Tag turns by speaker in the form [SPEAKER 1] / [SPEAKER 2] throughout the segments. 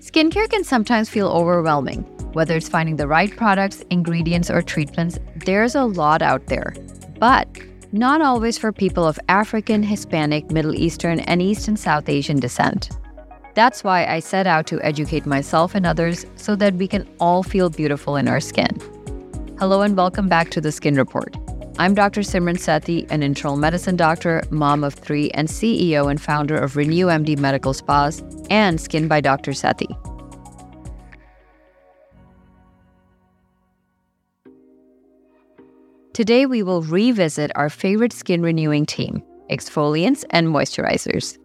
[SPEAKER 1] Skincare can sometimes feel overwhelming. Whether it's finding the right products, ingredients, or treatments, there's a lot out there. But not always for people of African, Hispanic, Middle Eastern, and East and South Asian descent. That's why I set out to educate myself and others so that we can all feel beautiful in our skin. Hello and welcome back to the Skin Report. I'm Dr. Simran Sethi, an internal medicine doctor, mom of three, and CEO and founder of Renew MD Medical Spas and Skin by Dr. Sethi. Today, we will revisit our favorite skin renewing team exfoliants and moisturizers.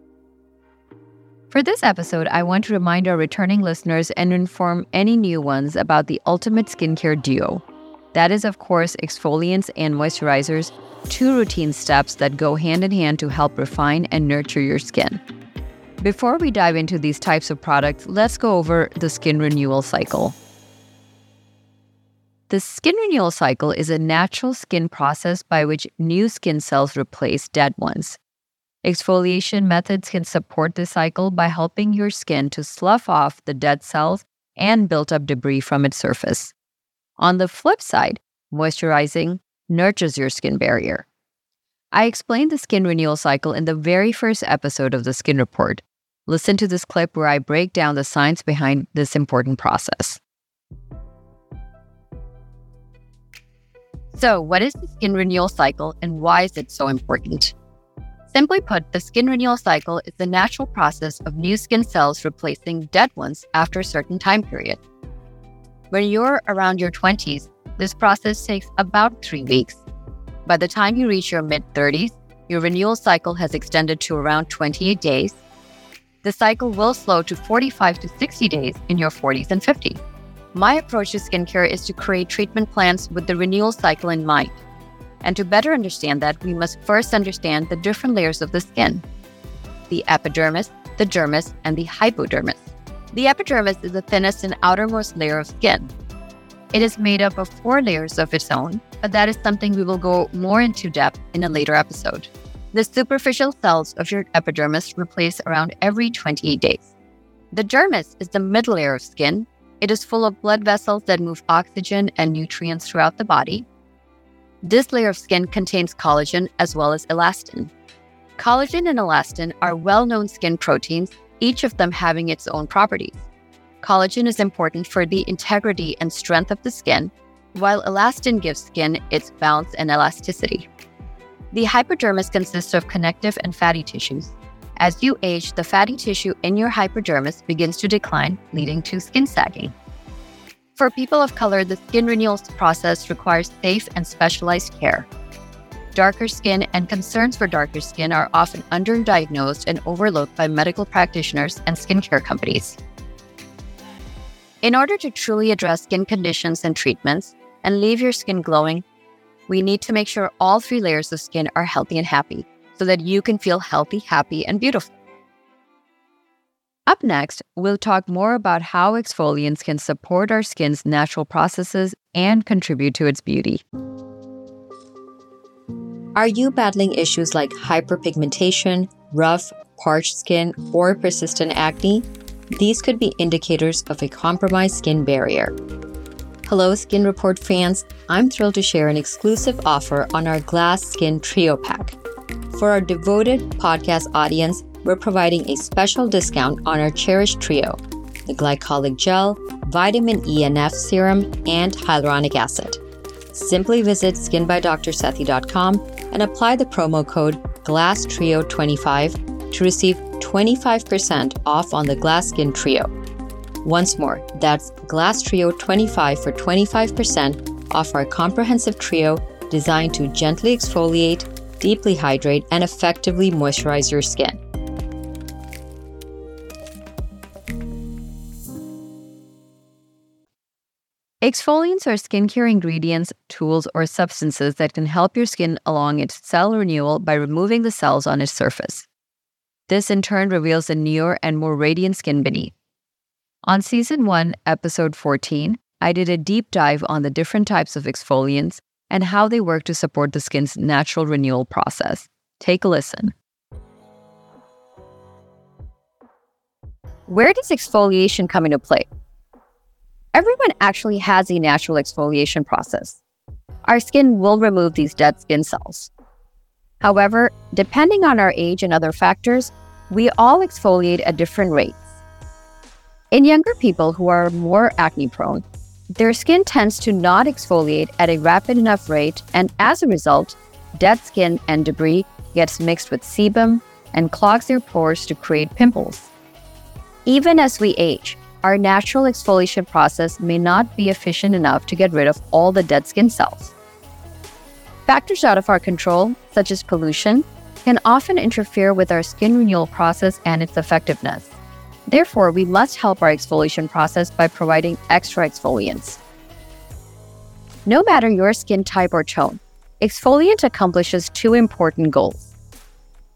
[SPEAKER 1] For this episode, I want to remind our returning listeners and inform any new ones about the ultimate skincare duo. That is, of course, exfoliants and moisturizers, two routine steps that go hand in hand to help refine and nurture your skin. Before we dive into these types of products, let's go over the skin renewal cycle. The skin renewal cycle is a natural skin process by which new skin cells replace dead ones. Exfoliation methods can support this cycle by helping your skin to slough off the dead cells and built up debris from its surface. On the flip side, moisturizing nurtures your skin barrier. I explained the skin renewal cycle in the very first episode of the Skin Report. Listen to this clip where I break down the science behind this important process. So, what is the skin renewal cycle and why is it so important? Simply put, the skin renewal cycle is the natural process of new skin cells replacing dead ones after a certain time period. When you're around your 20s, this process takes about three weeks. By the time you reach your mid 30s, your renewal cycle has extended to around 28 days. The cycle will slow to 45 to 60 days in your 40s and 50s. My approach to skincare is to create treatment plans with the renewal cycle in mind. And to better understand that, we must first understand the different layers of the skin the epidermis, the dermis, and the hypodermis. The epidermis is the thinnest and outermost layer of skin. It is made up of four layers of its own, but that is something we will go more into depth in a later episode. The superficial cells of your epidermis replace around every 28 days. The dermis is the middle layer of skin. It is full of blood vessels that move oxygen and nutrients throughout the body. This layer of skin contains collagen as well as elastin. Collagen and elastin are well known skin proteins, each of them having its own properties. Collagen is important for the integrity and strength of the skin, while elastin gives skin its bounce and elasticity. The hypodermis consists of connective and fatty tissues. As you age, the fatty tissue in your hypodermis begins to decline, leading to skin sagging. For people of color, the skin renewal process requires safe and specialized care. Darker skin and concerns for darker skin are often underdiagnosed and overlooked by medical practitioners and skincare companies. In order to truly address skin conditions and treatments and leave your skin glowing, we need to make sure all three layers of skin are healthy and happy so that you can feel healthy, happy, and beautiful. Up next, we'll talk more about how exfoliants can support our skin's natural processes and contribute to its beauty. Are you battling issues like hyperpigmentation, rough, parched skin, or persistent acne? These could be indicators of a compromised skin barrier. Hello, Skin Report fans. I'm thrilled to share an exclusive offer on our Glass Skin Trio Pack. For our devoted podcast audience, we're providing a special discount on our cherished trio the glycolic gel, vitamin E and F serum, and hyaluronic acid. Simply visit skinbydrsethi.com and apply the promo code GLASSTRIO25 to receive 25% off on the Glass Skin Trio. Once more, that's Glass Trio 25 for 25% off our comprehensive trio designed to gently exfoliate, deeply hydrate, and effectively moisturize your skin. Exfoliants are skincare ingredients, tools, or substances that can help your skin along its cell renewal by removing the cells on its surface. This in turn reveals a newer and more radiant skin beneath. On season 1, episode 14, I did a deep dive on the different types of exfoliants and how they work to support the skin's natural renewal process. Take a listen. Where does exfoliation come into play? Everyone actually has a natural exfoliation process. Our skin will remove these dead skin cells. However, depending on our age and other factors, we all exfoliate at different rates. In younger people who are more acne prone, their skin tends to not exfoliate at a rapid enough rate, and as a result, dead skin and debris gets mixed with sebum and clogs their pores to create pimples. Even as we age, our natural exfoliation process may not be efficient enough to get rid of all the dead skin cells. Factors out of our control, such as pollution, can often interfere with our skin renewal process and its effectiveness. Therefore, we must help our exfoliation process by providing extra exfoliants. No matter your skin type or tone, exfoliant accomplishes two important goals.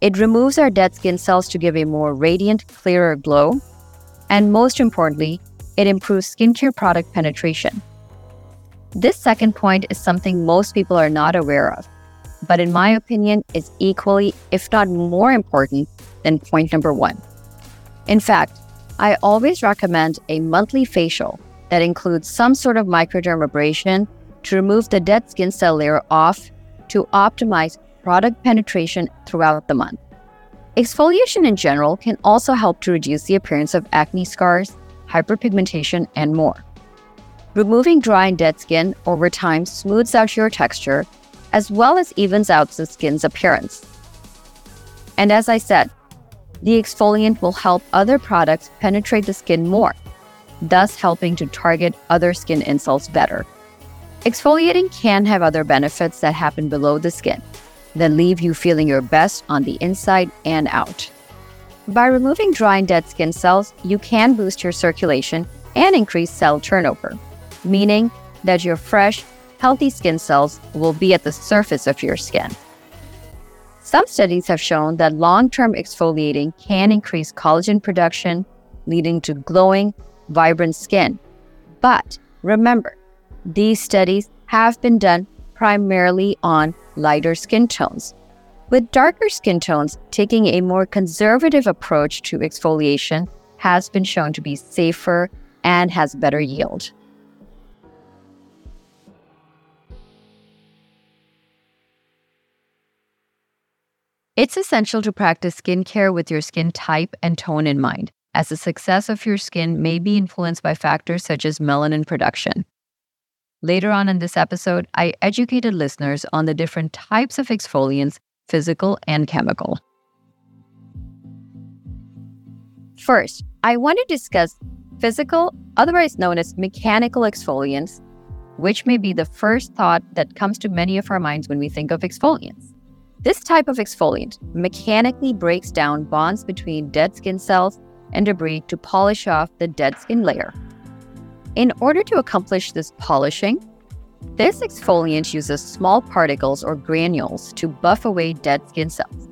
[SPEAKER 1] It removes our dead skin cells to give a more radiant, clearer glow, and most importantly, it improves skincare product penetration. This second point is something most people are not aware of, but in my opinion, is equally, if not more important than point number one. In fact, I always recommend a monthly facial that includes some sort of microdermabrasion to remove the dead skin cell layer off to optimize product penetration throughout the month. Exfoliation in general can also help to reduce the appearance of acne scars, hyperpigmentation, and more. Removing dry and dead skin over time smooths out your texture as well as evens out the skin's appearance. And as I said, the exfoliant will help other products penetrate the skin more, thus helping to target other skin insults better. Exfoliating can have other benefits that happen below the skin that leave you feeling your best on the inside and out. By removing dry and dead skin cells, you can boost your circulation and increase cell turnover, meaning that your fresh, healthy skin cells will be at the surface of your skin. Some studies have shown that long term exfoliating can increase collagen production, leading to glowing, vibrant skin. But remember, these studies have been done primarily on lighter skin tones, with darker skin tones taking a more conservative approach to exfoliation has been shown to be safer and has better yield. It's essential to practice skincare with your skin type and tone in mind, as the success of your skin may be influenced by factors such as melanin production. Later on in this episode, I educated listeners on the different types of exfoliants, physical and chemical. First, I want to discuss physical, otherwise known as mechanical exfoliants, which may be the first thought that comes to many of our minds when we think of exfoliants. This type of exfoliant mechanically breaks down bonds between dead skin cells and debris to polish off the dead skin layer. In order to accomplish this polishing, this exfoliant uses small particles or granules to buff away dead skin cells.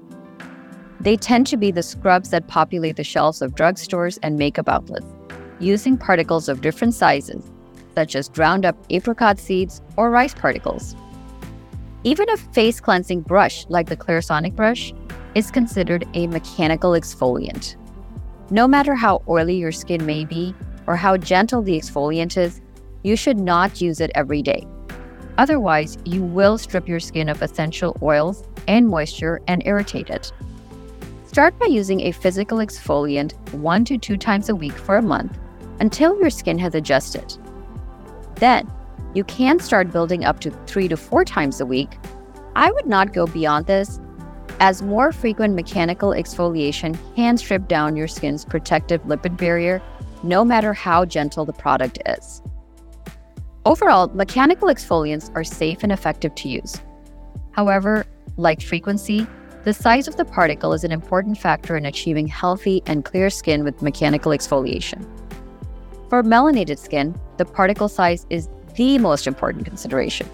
[SPEAKER 1] They tend to be the scrubs that populate the shelves of drugstores and makeup outlets, using particles of different sizes, such as ground up apricot seeds or rice particles. Even a face cleansing brush like the Clarisonic brush is considered a mechanical exfoliant. No matter how oily your skin may be or how gentle the exfoliant is, you should not use it every day. Otherwise, you will strip your skin of essential oils and moisture and irritate it. Start by using a physical exfoliant one to two times a week for a month until your skin has adjusted. Then, you can start building up to three to four times a week. I would not go beyond this, as more frequent mechanical exfoliation can strip down your skin's protective lipid barrier, no matter how gentle the product is. Overall, mechanical exfoliants are safe and effective to use. However, like frequency, the size of the particle is an important factor in achieving healthy and clear skin with mechanical exfoliation. For melanated skin, the particle size is the most important consideration.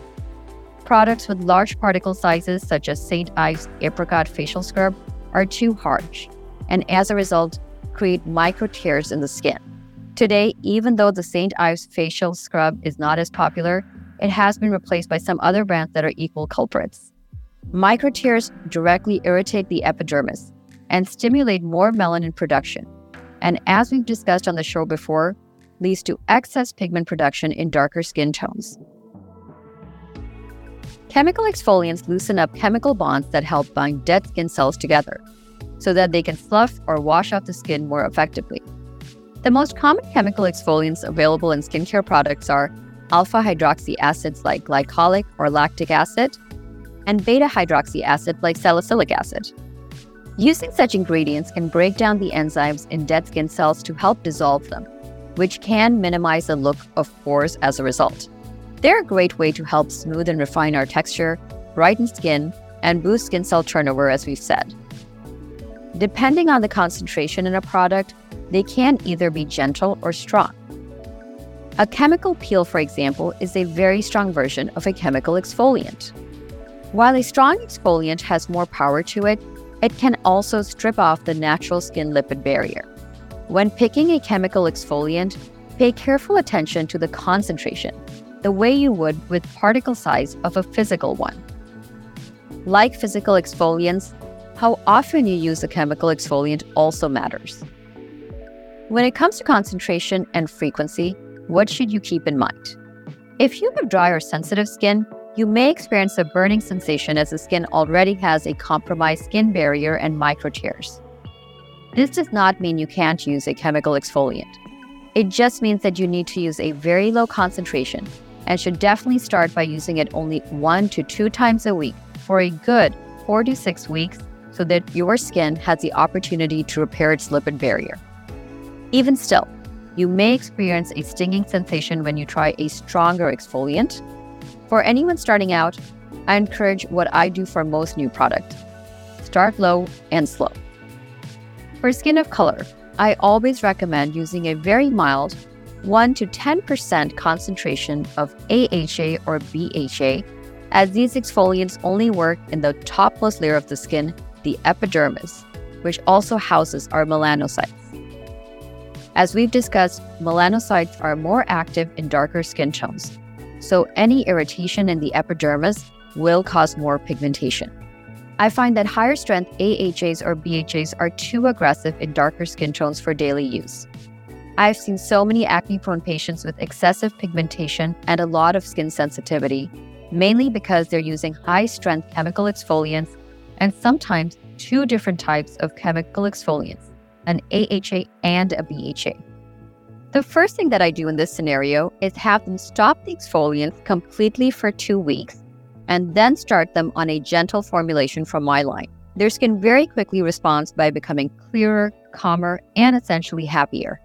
[SPEAKER 1] Products with large particle sizes, such as St. Ives Apricot Facial Scrub, are too harsh, and as a result, create micro tears in the skin. Today, even though the St. Ives Facial Scrub is not as popular, it has been replaced by some other brands that are equal culprits. Micro tears directly irritate the epidermis and stimulate more melanin production, and as we've discussed on the show before, leads to excess pigment production in darker skin tones. Chemical exfoliants loosen up chemical bonds that help bind dead skin cells together so that they can fluff or wash off the skin more effectively. The most common chemical exfoliants available in skincare products are alpha hydroxy acids like glycolic or lactic acid, and beta hydroxy acid like salicylic acid. Using such ingredients can break down the enzymes in dead skin cells to help dissolve them, which can minimize the look of pores as a result. They're a great way to help smooth and refine our texture, brighten skin, and boost skin cell turnover, as we've said. Depending on the concentration in a product, they can either be gentle or strong. A chemical peel, for example, is a very strong version of a chemical exfoliant. While a strong exfoliant has more power to it, it can also strip off the natural skin lipid barrier. When picking a chemical exfoliant, pay careful attention to the concentration, the way you would with particle size of a physical one. Like physical exfoliants, how often you use a chemical exfoliant also matters. When it comes to concentration and frequency, what should you keep in mind? If you have dry or sensitive skin, you may experience a burning sensation as the skin already has a compromised skin barrier and micro tears. This does not mean you can't use a chemical exfoliant. It just means that you need to use a very low concentration and should definitely start by using it only one to two times a week for a good four to six weeks so that your skin has the opportunity to repair its lipid barrier. Even still, you may experience a stinging sensation when you try a stronger exfoliant. For anyone starting out, I encourage what I do for most new products start low and slow. For skin of color, I always recommend using a very mild 1 to 10% concentration of AHA or BHA, as these exfoliants only work in the topmost layer of the skin the epidermis, which also houses our melanocytes. As we've discussed, melanocytes are more active in darker skin tones, so any irritation in the epidermis will cause more pigmentation. I find that higher strength AHAs or BHAs are too aggressive in darker skin tones for daily use. I've seen so many acne prone patients with excessive pigmentation and a lot of skin sensitivity, mainly because they're using high strength chemical exfoliants and sometimes two different types of chemical exfoliants, an AHA and a BHA. The first thing that I do in this scenario is have them stop the exfoliants completely for two weeks and then start them on a gentle formulation from my line. Their skin very quickly responds by becoming clearer, calmer, and essentially happier.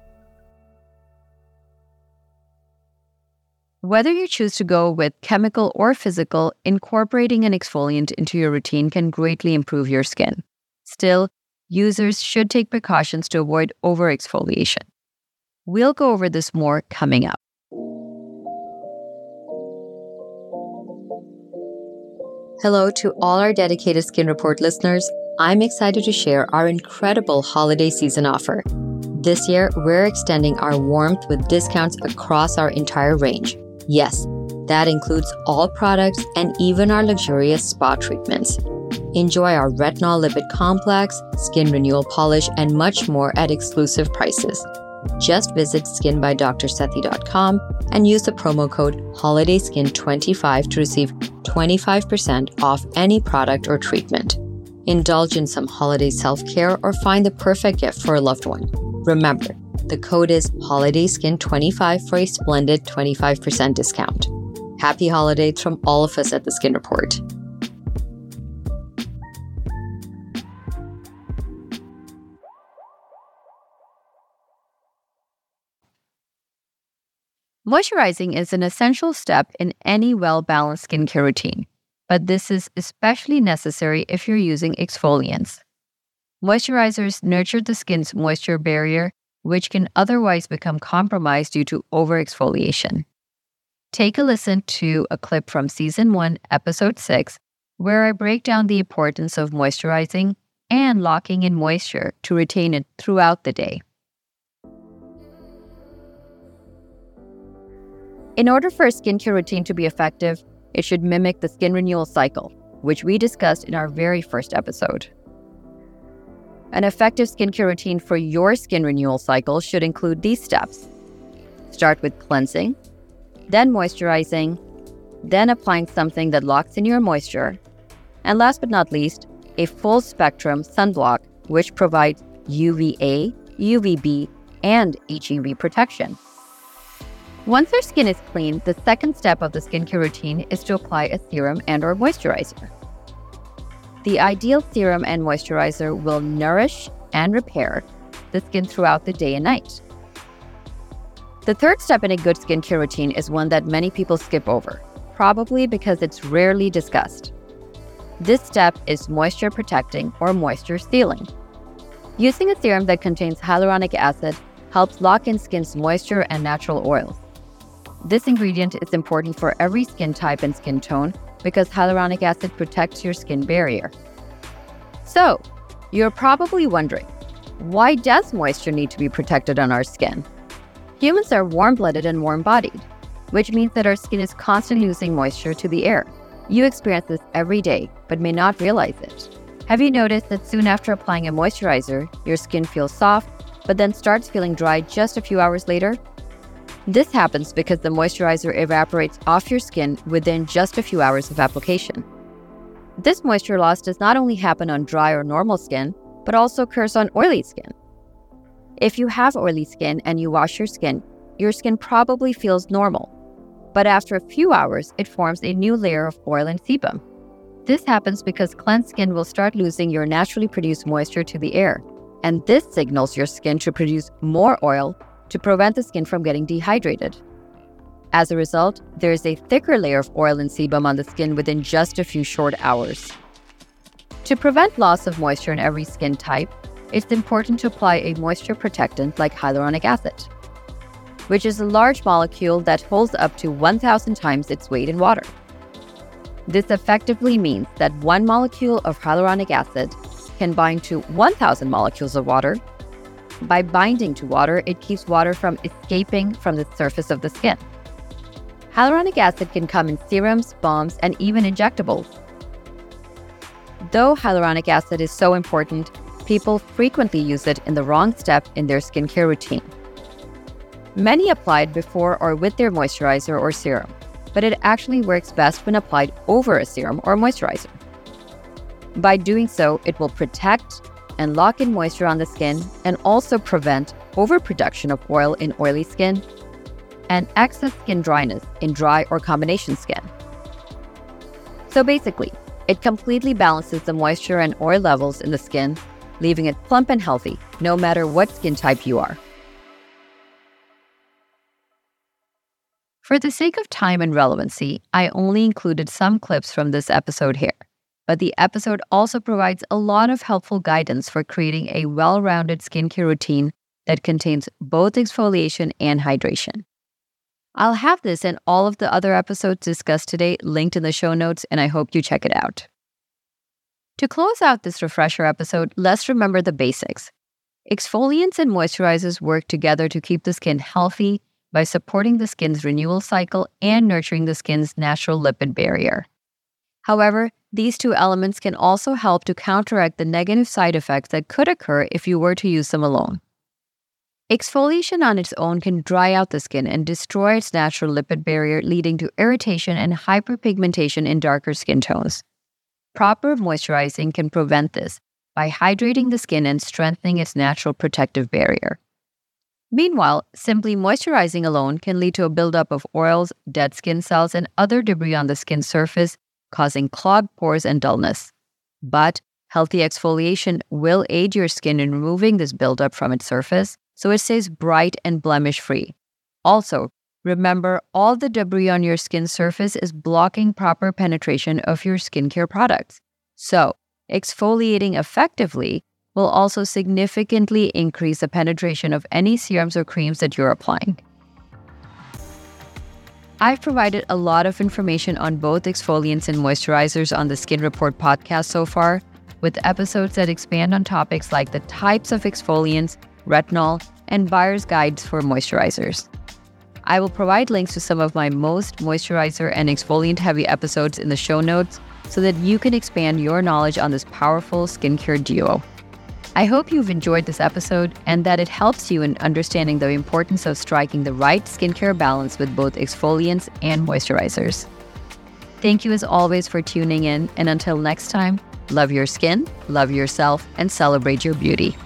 [SPEAKER 1] Whether you choose to go with chemical or physical, incorporating an exfoliant into your routine can greatly improve your skin. Still, users should take precautions to avoid overexfoliation. We'll go over this more coming up. Hello to all our dedicated Skin Report listeners. I'm excited to share our incredible holiday season offer. This year, we're extending our warmth with discounts across our entire range. Yes, that includes all products and even our luxurious spa treatments. Enjoy our retinol lipid complex, skin renewal polish, and much more at exclusive prices. Just visit skinbydrsethi.com and use the promo code HOLIDAYSKIN25 to receive 25% off any product or treatment. Indulge in some holiday self care or find the perfect gift for a loved one. Remember, the code is HOLIDAYSKIN25 for a splendid 25% discount. Happy holidays from all of us at the Skin Report. Moisturizing is an essential step in any well balanced skincare routine, but this is especially necessary if you're using exfoliants. Moisturizers nurture the skin's moisture barrier which can otherwise become compromised due to overexfoliation. Take a listen to a clip from Season 1, Episode 6, where I break down the importance of moisturizing and locking in moisture to retain it throughout the day. In order for a skincare routine to be effective, it should mimic the skin renewal cycle, which we discussed in our very first episode. An effective skincare routine for your skin renewal cycle should include these steps. Start with cleansing, then moisturizing, then applying something that locks in your moisture, and last but not least, a full spectrum sunblock which provides UVA, UVB, and HEV protection. Once your skin is clean, the second step of the skincare routine is to apply a serum and or moisturizer. The ideal serum and moisturizer will nourish and repair the skin throughout the day and night. The third step in a good skincare routine is one that many people skip over, probably because it's rarely discussed. This step is moisture protecting or moisture sealing. Using a serum that contains hyaluronic acid helps lock in skin's moisture and natural oils. This ingredient is important for every skin type and skin tone because hyaluronic acid protects your skin barrier. So, you're probably wondering, why does moisture need to be protected on our skin? Humans are warm blooded and warm bodied, which means that our skin is constantly losing moisture to the air. You experience this every day, but may not realize it. Have you noticed that soon after applying a moisturizer, your skin feels soft, but then starts feeling dry just a few hours later? This happens because the moisturizer evaporates off your skin within just a few hours of application. This moisture loss does not only happen on dry or normal skin, but also occurs on oily skin. If you have oily skin and you wash your skin, your skin probably feels normal, but after a few hours, it forms a new layer of oil and sebum. This happens because cleansed skin will start losing your naturally produced moisture to the air, and this signals your skin to produce more oil to prevent the skin from getting dehydrated. As a result, there is a thicker layer of oil and sebum on the skin within just a few short hours. To prevent loss of moisture in every skin type, it's important to apply a moisture protectant like hyaluronic acid which is a large molecule that holds up to 1,000 times its weight in water. This effectively means that one molecule of hyaluronic acid can bind to 1,000 molecules of water. By binding to water, it keeps water from escaping from the surface of the skin. Hyaluronic acid can come in serums, balms, and even injectables. Though hyaluronic acid is so important, people frequently use it in the wrong step in their skincare routine. Many applied before or with their moisturizer or serum, but it actually works best when applied over a serum or moisturizer. By doing so, it will protect and lock in moisture on the skin and also prevent overproduction of oil in oily skin and excess skin dryness in dry or combination skin. So basically, it completely balances the moisture and oil levels in the skin, leaving it plump and healthy no matter what skin type you are. For the sake of time and relevancy, I only included some clips from this episode here. But the episode also provides a lot of helpful guidance for creating a well rounded skincare routine that contains both exfoliation and hydration. I'll have this and all of the other episodes discussed today linked in the show notes, and I hope you check it out. To close out this refresher episode, let's remember the basics. Exfoliants and moisturizers work together to keep the skin healthy, by supporting the skin's renewal cycle and nurturing the skin's natural lipid barrier. However, these two elements can also help to counteract the negative side effects that could occur if you were to use them alone. Exfoliation on its own can dry out the skin and destroy its natural lipid barrier, leading to irritation and hyperpigmentation in darker skin tones. Proper moisturizing can prevent this by hydrating the skin and strengthening its natural protective barrier. Meanwhile, simply moisturizing alone can lead to a buildup of oils, dead skin cells, and other debris on the skin surface, causing clogged pores and dullness. But healthy exfoliation will aid your skin in removing this buildup from its surface so it stays bright and blemish free. Also, remember all the debris on your skin surface is blocking proper penetration of your skincare products. So, exfoliating effectively will also significantly increase the penetration of any serums or creams that you're applying. I've provided a lot of information on both exfoliants and moisturizers on the Skin Report podcast so far, with episodes that expand on topics like the types of exfoliants, retinol, and buyer's guides for moisturizers. I will provide links to some of my most moisturizer and exfoliant heavy episodes in the show notes so that you can expand your knowledge on this powerful skincare duo. I hope you've enjoyed this episode and that it helps you in understanding the importance of striking the right skincare balance with both exfoliants and moisturizers. Thank you as always for tuning in, and until next time, love your skin, love yourself, and celebrate your beauty.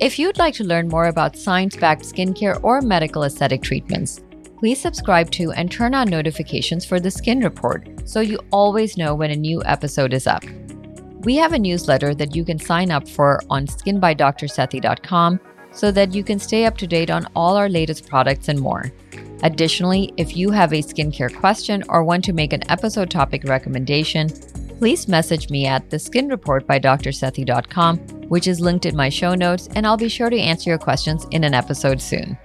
[SPEAKER 1] If you'd like to learn more about science backed skincare or medical aesthetic treatments, please subscribe to and turn on notifications for the Skin Report so you always know when a new episode is up. We have a newsletter that you can sign up for on skinbydrsethi.com so that you can stay up to date on all our latest products and more. Additionally, if you have a skincare question or want to make an episode topic recommendation, please message me at the Skin Report by which is linked in my show notes, and I'll be sure to answer your questions in an episode soon.